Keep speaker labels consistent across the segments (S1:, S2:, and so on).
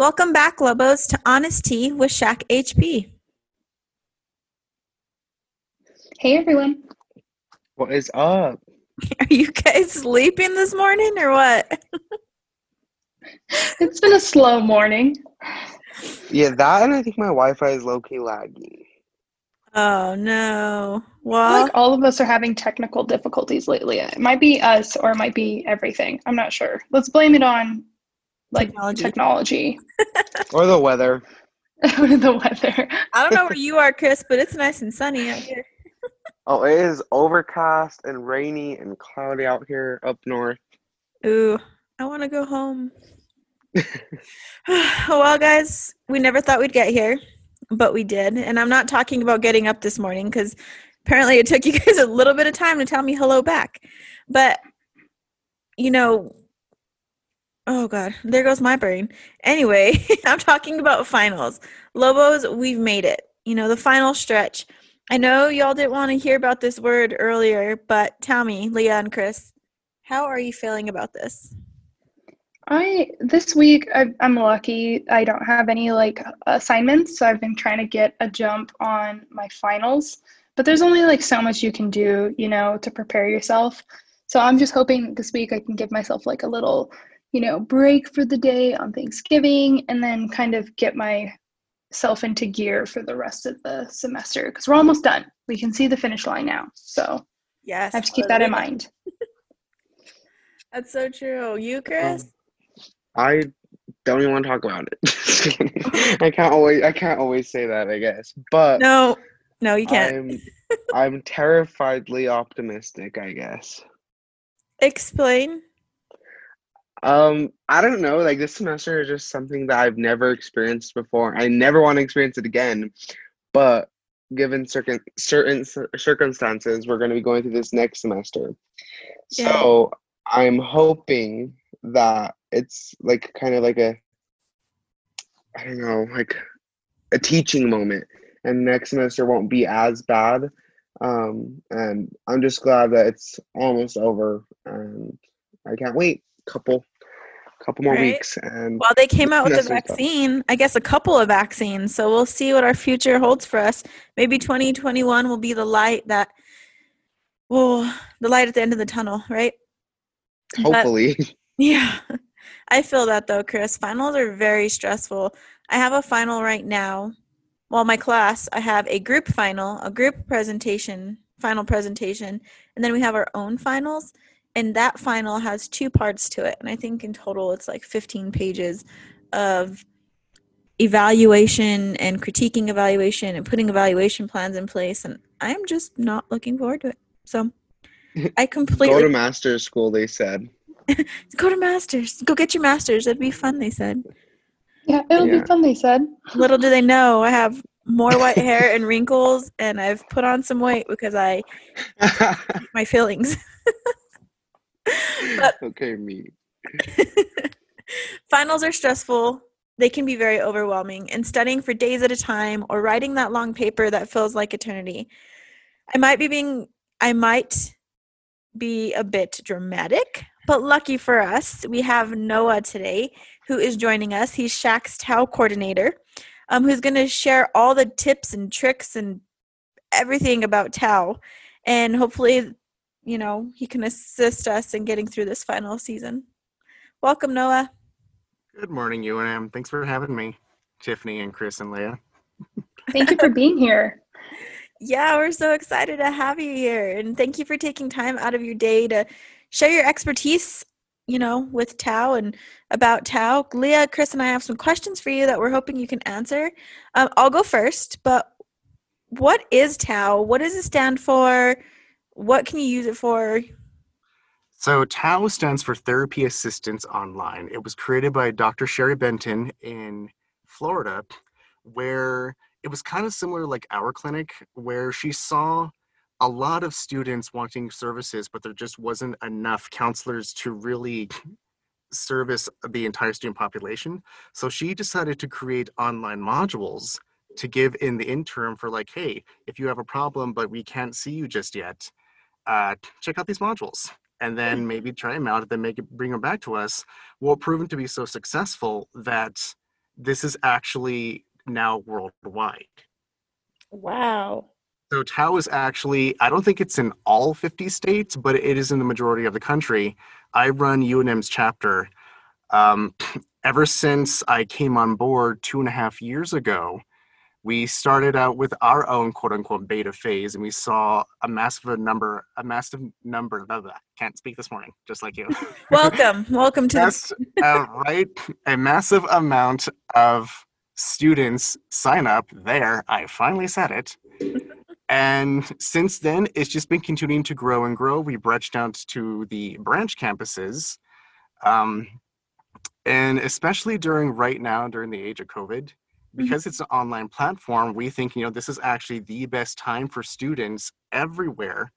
S1: Welcome back, Lobos, to Honest Tea with SHAC HP.
S2: Hey everyone.
S3: What is up?
S1: Are you guys sleeping this morning or what?
S2: It's been a slow morning.
S3: Yeah, that and I think my Wi-Fi is low-key laggy.
S1: Oh no. Well,
S2: like all of us are having technical difficulties lately. It might be us or it might be everything. I'm not sure. Let's blame it on like
S1: Technology.
S2: technology,
S3: Or the weather.
S2: or the weather.
S1: I don't know where you are, Chris, but it's nice and sunny out here.
S3: Oh, it is overcast and rainy and cloudy out here up north.
S1: Ooh, I want to go home. Oh well, guys, we never thought we'd get here, but we did. And I'm not talking about getting up this morning because apparently it took you guys a little bit of time to tell me hello back. But, you know, oh God, there goes my brain. Anyway, I'm talking about finals. Lobos, we've made it. You know, the final stretch. I know y'all didn't want to hear about this word earlier, but tell me, Leah and Chris, how are you feeling about this?
S2: I this week I, I'm lucky. I don't have any like assignments, so I've been trying to get a jump on my finals. But there's only like so much you can do, you know, to prepare yourself. So I'm just hoping this week I can give myself like a little, you know, break for the day on Thanksgiving, and then kind of get myself into gear for the rest of the semester because we're almost done. We can see the finish line now, so
S1: Yes.
S2: I have to keep that in mind.
S1: That's so true. You, um, Chris?
S3: I don't even want to talk about it. I can't always I can't always say that, I guess. But
S1: no, no, you can't.
S3: I'm I'm terrifiedly optimistic, I guess.
S1: Explain.
S3: Um, I don't know, like this semester is just something that I've never experienced before. I never want to experience it again. But given certain certain circumstances, we're going to be going through this next semester.
S1: Yeah.
S3: So I'm hoping that it's like kind of like a I don't know, like a teaching moment, and next semester won't be as bad. Um, and I'm just glad that it's almost over, and I can't wait. Couple, couple more
S1: Right.
S3: weeks, and
S1: Well, they came out with the
S3: Semester stuff.
S1: vaccine, I guess a couple of vaccines. So we'll see what our future holds for us. Maybe 2021 will be the light that, well, the light at the end of the tunnel, right? But-
S3: hopefully,
S1: Yeah. I feel that though, Chris. Finals are very stressful. I have a final right now. Well, my class, I have a group final, a group presentation, final presentation, and then we have our own finals. And that final has two parts to it. And I think in total it's like 15 pages of evaluation and critiquing evaluation and putting evaluation plans in place. And I'm just not looking forward to it. So I completely
S3: go to master's school. They said.
S1: Go to masters. Go get your masters. It'd be fun, they said.
S2: Yeah, it'll
S3: Yeah.
S2: be fun. They said.
S1: Little do they know, I have more white hair and wrinkles, and I've put on some weight because I my feelings. But-
S3: okay, me.
S1: Finals are stressful. They can be very overwhelming, and studying for days at a time or writing that long paper that feels like eternity. I might be being, I might be a bit dramatic, but lucky for us, we have Noah today who is joining us. He's SHAC's TAO coordinator, um, who's going to share all the tips and tricks and everything about TAO. And hopefully, you know, he can assist us in getting through this final season. Welcome, Noah.
S4: Good morning, UNM. Thanks for having me, Tiffany and Chris and Leah.
S2: Thank you for being here.
S1: Yeah, we're so excited to have you here. And thank you for taking time out of your day to share your expertise, you know, with TAO and about TAO. Leah, Chris, and I have some questions for you that we're hoping you can answer. Um, I'll go first, but what is TAO? What does it stand for? What can you use it for?
S4: So, TAO stands for Therapy Assistance Online. It was created by Dr. Sherry Benton in Florida, where it was kind of similar like our clinic, where she saw a lot of students wanting services, but there just wasn't enough counselors to really service the entire student population. So she decided to create online modules to give in the interim for like, hey, if you have a problem but we can't see you just yet, uh, check out these modules and then maybe try them out and then make it bring them back to us. Well, proven to be so successful that this is actually now worldwide.
S1: Wow.
S4: So TAO is actually, I don't think it's in all 50 states, but it is in the majority of the country. I run UNM's chapter. Um, ever since I came on board two and a half years ago, we started out with our own quote unquote beta phase and we saw a massive number, a massive number, blah, blah, can't speak this morning, just like you.
S1: Welcome. Welcome to
S4: Yes, uh, right? A massive amount of students sign up there. I finally said it. And since then, it's just been continuing to grow and grow. We branched out to the branch campuses. Um, and especially during right now, during the age of COVID, Mm-hmm. because it's an online platform, we think, you know, this is actually the best time for students everywhere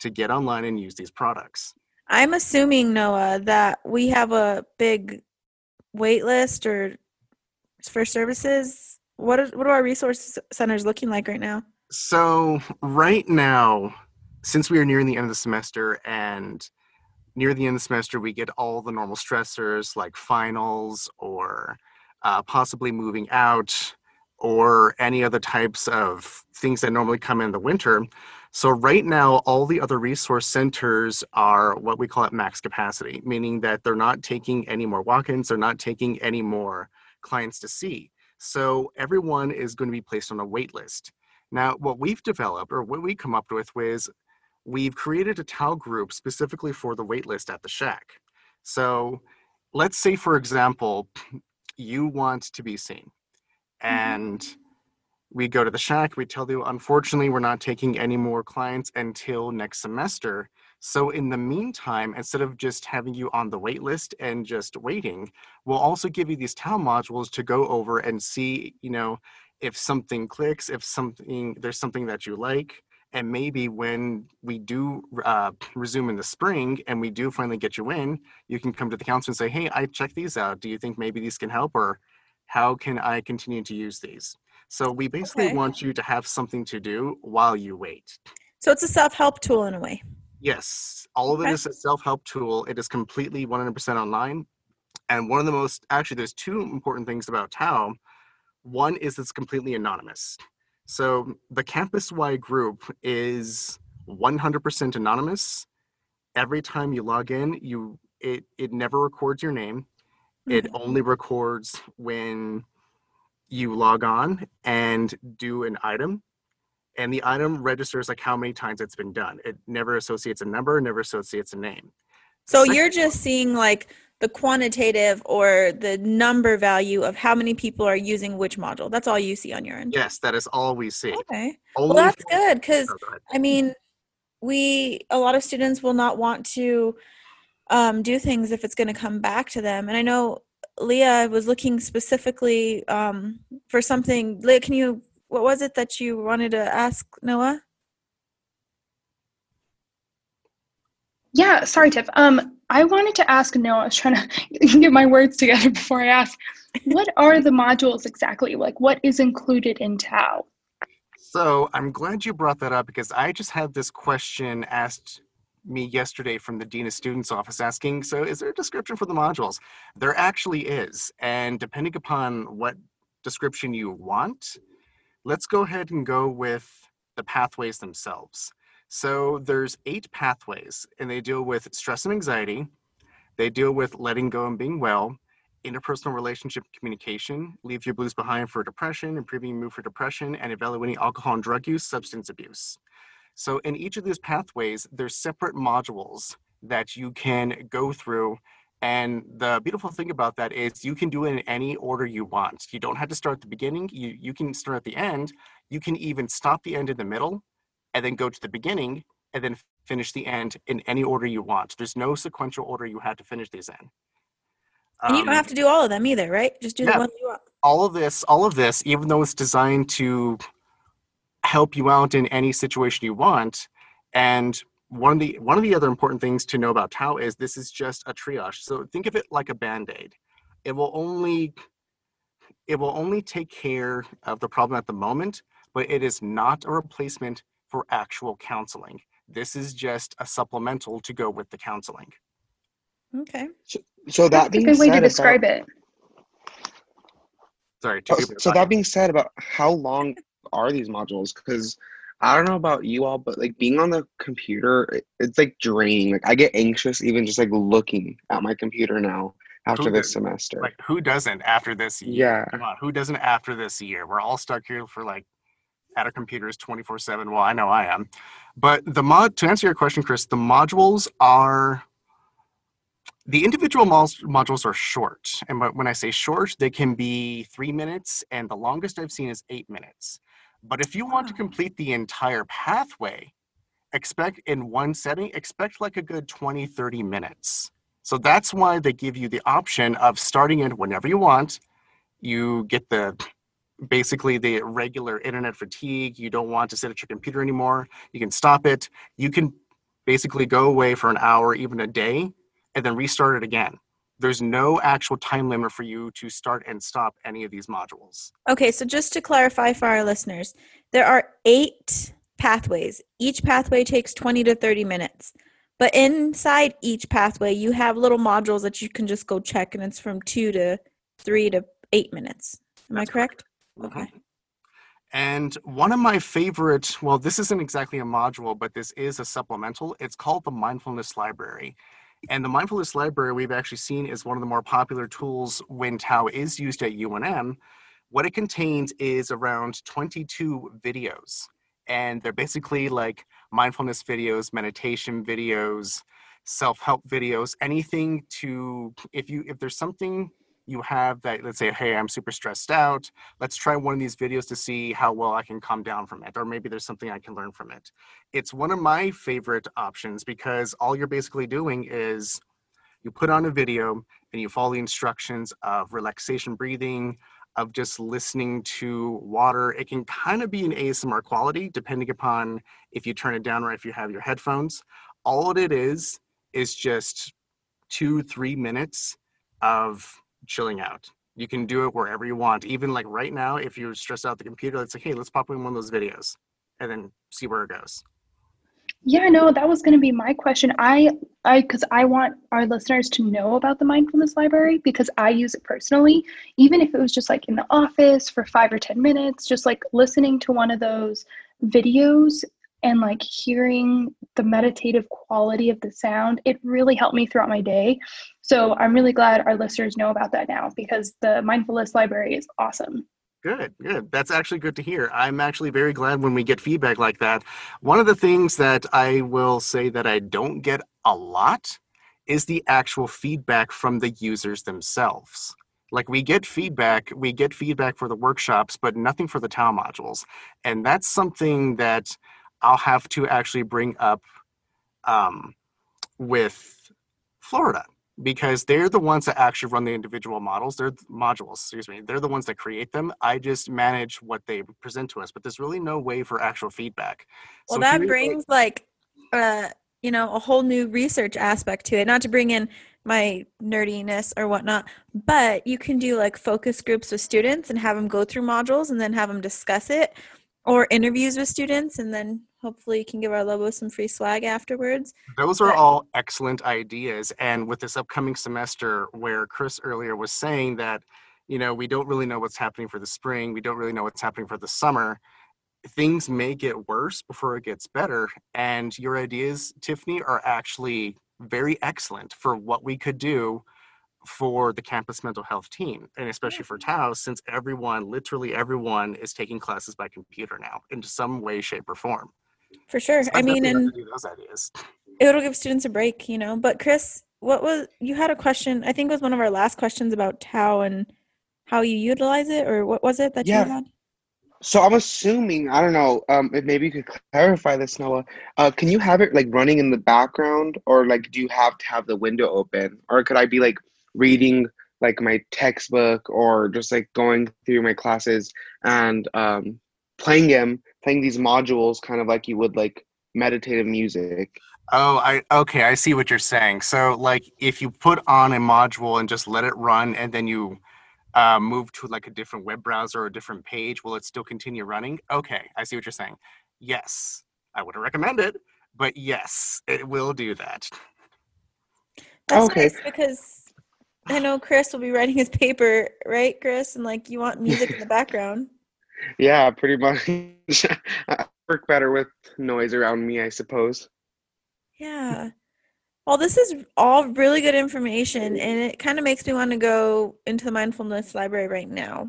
S4: to get online and use these products.
S1: I'm assuming Noah that we have a big wait list or for services. What are, what are our resource centers looking like right now?
S4: So right now, since we are nearing the end of the semester and near the end of the semester, we get all the normal stressors like finals or uh, possibly moving out or any other types of things that normally come in the winter. So right now, all the other resource centers are what we call at max capacity, meaning that they're not taking any more walk-ins, they're not taking any more clients to see. So everyone is going to be placed on a wait list. Now, what we've developed or what we come up with was we've created a TAO group specifically for the waitlist at the SHAC. So let's say, for example, you want to be seen. Mm-hmm. And we go to the SHAC, we tell you, unfortunately, we're not taking any more clients until next semester. So in the meantime, instead of just having you on the wait list and just waiting, we'll also give you these TAO modules to go over and see, you know, if something clicks, if something there's something that you like, and maybe when we do uh, resume in the spring and we do finally get you in, you can come to the council and say, "Hey, I checked these out. Do you think maybe these can help, or how can I continue to use these?" So we basically
S1: Okay.
S4: want you to have something to do while you wait.
S1: So it's a self-help tool in a way.
S4: Yes, all of it
S1: Okay.
S4: is a self-help tool. It is completely 100% online. And one of the most actually there's two important things about TAO. One is it's completely anonymous. So the campus-wide group is 100% anonymous. Every time you log in, you it it never records your name. It mm-hmm. only records when you log on and do an item and the item registers like how many times it's been done. It never associates a number, never associates a name.
S1: So
S4: Second
S1: you're just seeing like the quantitative or the number value of how many people are using which module. That's all you see on your end.
S4: Yes, that is all we see.
S1: Okay. Well, that's good because
S4: go.
S1: I mean, we a lot of students will not want to um, do things if it's going to come back to them. And I know Leah was looking specifically um, for something. Leah, can you? What was it that you wanted to ask Noah?
S2: Yeah, sorry, Tiff. Um, I wanted to ask No, I was trying to get my words together before I ask. What are the modules exactly? Like, what is included in TAO?
S4: So I'm glad you brought that up because I just had this question asked me yesterday from the Dean of Students office asking, so is there a description for the modules? There actually is. And depending upon what description you want, let's go ahead and go with the pathways themselves. So there's eight pathways and they deal with stress and anxiety. They deal with letting go and being well, interpersonal relationship communication, leave your blues behind for depression, improving your mood for depression, and evaluating alcohol and drug use, substance abuse. So in each of these pathways, there's separate modules that you can go through. And the beautiful thing about that is you can do it in any order you want. You don't have to start at the beginning. You, you can start at the end. You can even stop the end in the middle and then go to the beginning and then finish the end in any order you want. There's no sequential order you have to finish these in.
S1: And you don't
S4: Um,
S1: have to do all of them either, right? Just do the
S4: yeah.
S1: ones you want.
S4: all of this all of this even though it's designed to help you out in any situation you want and one of the one of the other important things to know about TAO is this is just a triage so think of it like a band-aid it will only it will only take care of the problem at the moment but it is not a replacement for actual counseling this is just a supplemental to go with the counseling
S1: Okay.
S3: So that
S2: That's a good way to describe
S3: about,
S2: it.
S4: Sorry. two
S3: Oh,
S4: people
S3: so that being said, about how long are these modules? Because I don't know about you all, but like being on the computer, it- it's like draining. Like I get anxious even just like looking at my computer now after
S4: Who
S3: this
S4: does-
S3: semester.
S4: like who doesn't after this year?
S3: Yeah.
S4: Come on, who doesn't after this year? We're all stuck here for like at our computers 24 7 well i know i am. But the mod to answer your question chris the modules are the individual mods, modules are short. And when i say short they can be three minutes and the longest i've seen is eight minutes. But if you want to
S1: Oh.
S4: complete the entire pathway expect in one setting expect like a good 20 30 minutes. So that's why they give you the option of starting it whenever you want. You get the basically the regular internet fatigue you don't want to sit at your computer anymore you can stop it you can basically go away for an hour even a day and then restart it again there's no actual time limit for you to start and stop any of these modules
S1: Okay, so just to clarify for our listeners, there are eight pathways. Each pathway takes 20 to 30 minutes. But inside each pathway, you have little modules that you can just go check, and it's from two to three to eight minutes. Am I
S4: That's
S1: correct? Okay. Mm-hmm.
S4: And one of my favorite, well, this isn't exactly a module, but this is a supplemental. It's called the Mindfulness Library. And the Mindfulness Library we've actually seen is one of the more popular tools when TAO is used at UNM. What it contains is around 22 videos. And they're basically like mindfulness videos, meditation videos, self-help videos, anything to if you if there's something you have that let's say, hey, I'm super stressed out, let's try one of these videos to see how well I can calm down from it, or maybe there's something I can learn from it. It's one of my favorite options because all you're basically doing is you put on a video and you follow the instructions of relaxation breathing, of just listening to water. It can kind of be an ASMR quality depending upon if you turn it down or if you have your headphones. All it is is just two, three minutes of chilling out. You can do it wherever you want. Even like right now, if you're stressed out the computer, it's like, hey, let's pop in one of those videos and then see where it goes.
S2: Yeah, no, that was going to be my question. I, I, because I want our listeners to know about the mindfulness library because I use it personally. Even if it was just like in the office for five or ten minutes, just like listening to one of those videos and like hearing the meditative quality of the sound, it really helped me throughout my day. So I'm really glad our listeners know about that now because the mindfulness library is awesome.
S4: Good, good. That's actually good to hear. I'm actually very glad when we get feedback like that. One of the things that I will say that I don't get a lot is the actual feedback from the users themselves. Like we get feedback, we get feedback for the workshops, but nothing for the TAO modules. And that's something that I'll have to actually bring up um, with Florida because they're the ones that actually run the individual models. They're modules, excuse me. They're the ones that create them. I just manage what they present to us, but there's really no way for actual feedback.
S1: Well,
S4: So
S1: that brings like, uh, you know, a whole new research aspect to it. Not to bring in my nerdiness or whatnot, but you can do like focus groups with students and have them go through modules and then have them discuss it, or interviews with students, and then hopefully you can give our Lobo some free swag afterwards.
S4: Those are
S1: But-
S4: all excellent ideas. And with this upcoming semester, where Chris earlier was saying that, you know, we don't really know what's happening for the spring, we don't really know what's happening for the summer, things may get worse before it gets better. And your ideas, Tiffany, are actually very excellent for what we could do for the campus mental health team and especially for TAO since everyone literally everyone is taking classes by computer now in some way shape or form
S1: For sure.
S4: So
S1: I mean, and
S4: like to do those ideas
S1: it'll give students a break, you know. But Chris, what was you had a question? I think it was one of our last questions about TAO and how you utilize it, or what was it that
S3: Yeah.
S1: you had?
S3: So I'm assuming, I don't know, um, if maybe you could clarify this, Noah. Uh, can you have it like running in the background, or like do you have to have the window open, or could I be like reading like my textbook, or just like going through my classes and um, playing them, playing these modules, kind of like you would like meditative music?
S4: Oh, I okay, I see what you're saying. So like if you put on a module and just let it run and then you uh, move to like a different web browser or a different page, will it still continue running? Okay, I see what you're saying. Yes, I wouldn't recommend it, but yes, it will do that.
S1: That's
S3: Okay.
S1: nice because I know Chris will be writing his paper, right, Chris? And like you want music in the background.
S3: Yeah, pretty much. I work better with noise around me, I suppose.
S1: Yeah. Well, this is all really good information, and it kind of makes me want to go into the mindfulness library right now,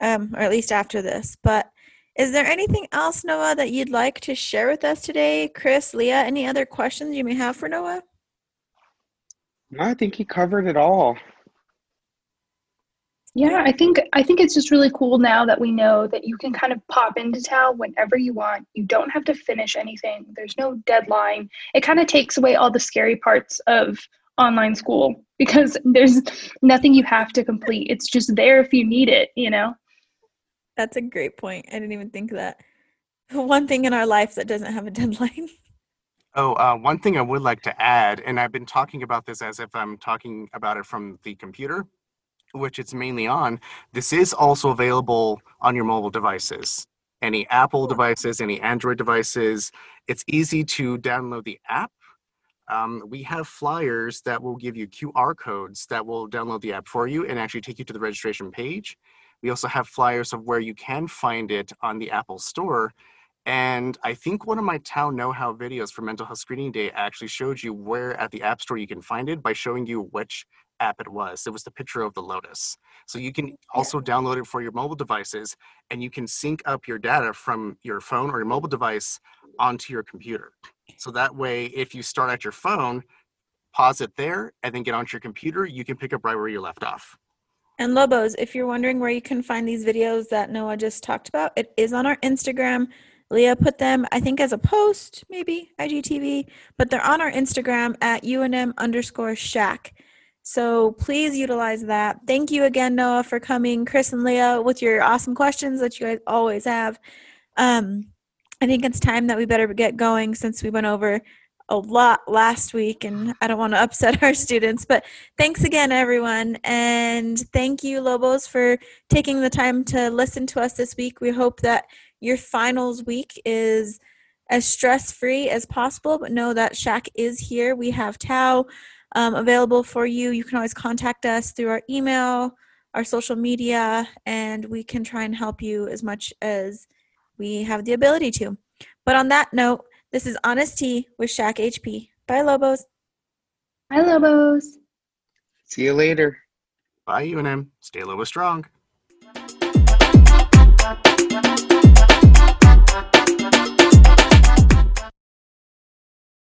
S1: um, or at least after this. But is there anything else, Noah, that you'd like to share with us today? Chris, Leah, any other questions you may have for Noah?
S3: I think he covered it all.
S2: Yeah, I think I think it's just really cool now that we know that you can kind of pop into TAO whenever you want. You don't have to finish anything. There's no deadline. It kind of takes away all the scary parts of online school because there's nothing you have to complete. It's just there if you need it, you know.
S1: That's a great point. I didn't even think of that. One thing in our life that doesn't have a deadline.
S4: Oh, uh, one thing I would like to add, and I've been talking about this as if I'm talking about it from the computer, which it's mainly on. This is also available on your mobile devices. Any Apple devices, any Android devices. It's easy to download the app. Um, we have flyers that will give you QR codes that will download the app for you and actually take you to the registration page. We also have flyers of where you can find it on the Apple Store. And I think one of my TAO Know How videos for Mental Health Screening Day actually showed you where at the App Store you can find it by showing you which app it was. It was the picture of the lotus. So you can also download it for your mobile devices and you can sync up your data from your phone or your mobile device onto your computer. So that way, if you start at your phone, pause it there, and then get onto your computer, you can pick up right where you left off.
S1: And Lobos, if you're wondering where you can find these videos that Noah just talked about, it is on our Instagram. Leah put them, I think, as a post, maybe IGTV, but they're on our Instagram at UNM underscore SHAC. So please utilize that. Thank you again, Noah, for coming. Chris and Leah, with your awesome questions that you guys always have. Um, I think it's time that we better get going since we went over a lot last week and I don't want to upset our students. But thanks again, everyone. And thank you, Lobos, for taking the time to listen to us this week. We hope that your finals week is as stress free as possible, but know that SHAC is here. We have TAO um, available for you. You can always contact us through our email, our social media, and we can try and help you as much as we have the ability to. But on that note, this is Honest Tea with SHAC HP. Bye, Lobos.
S2: Bye, Lobos.
S3: See you later.
S4: Bye, UNM. Stay low strong.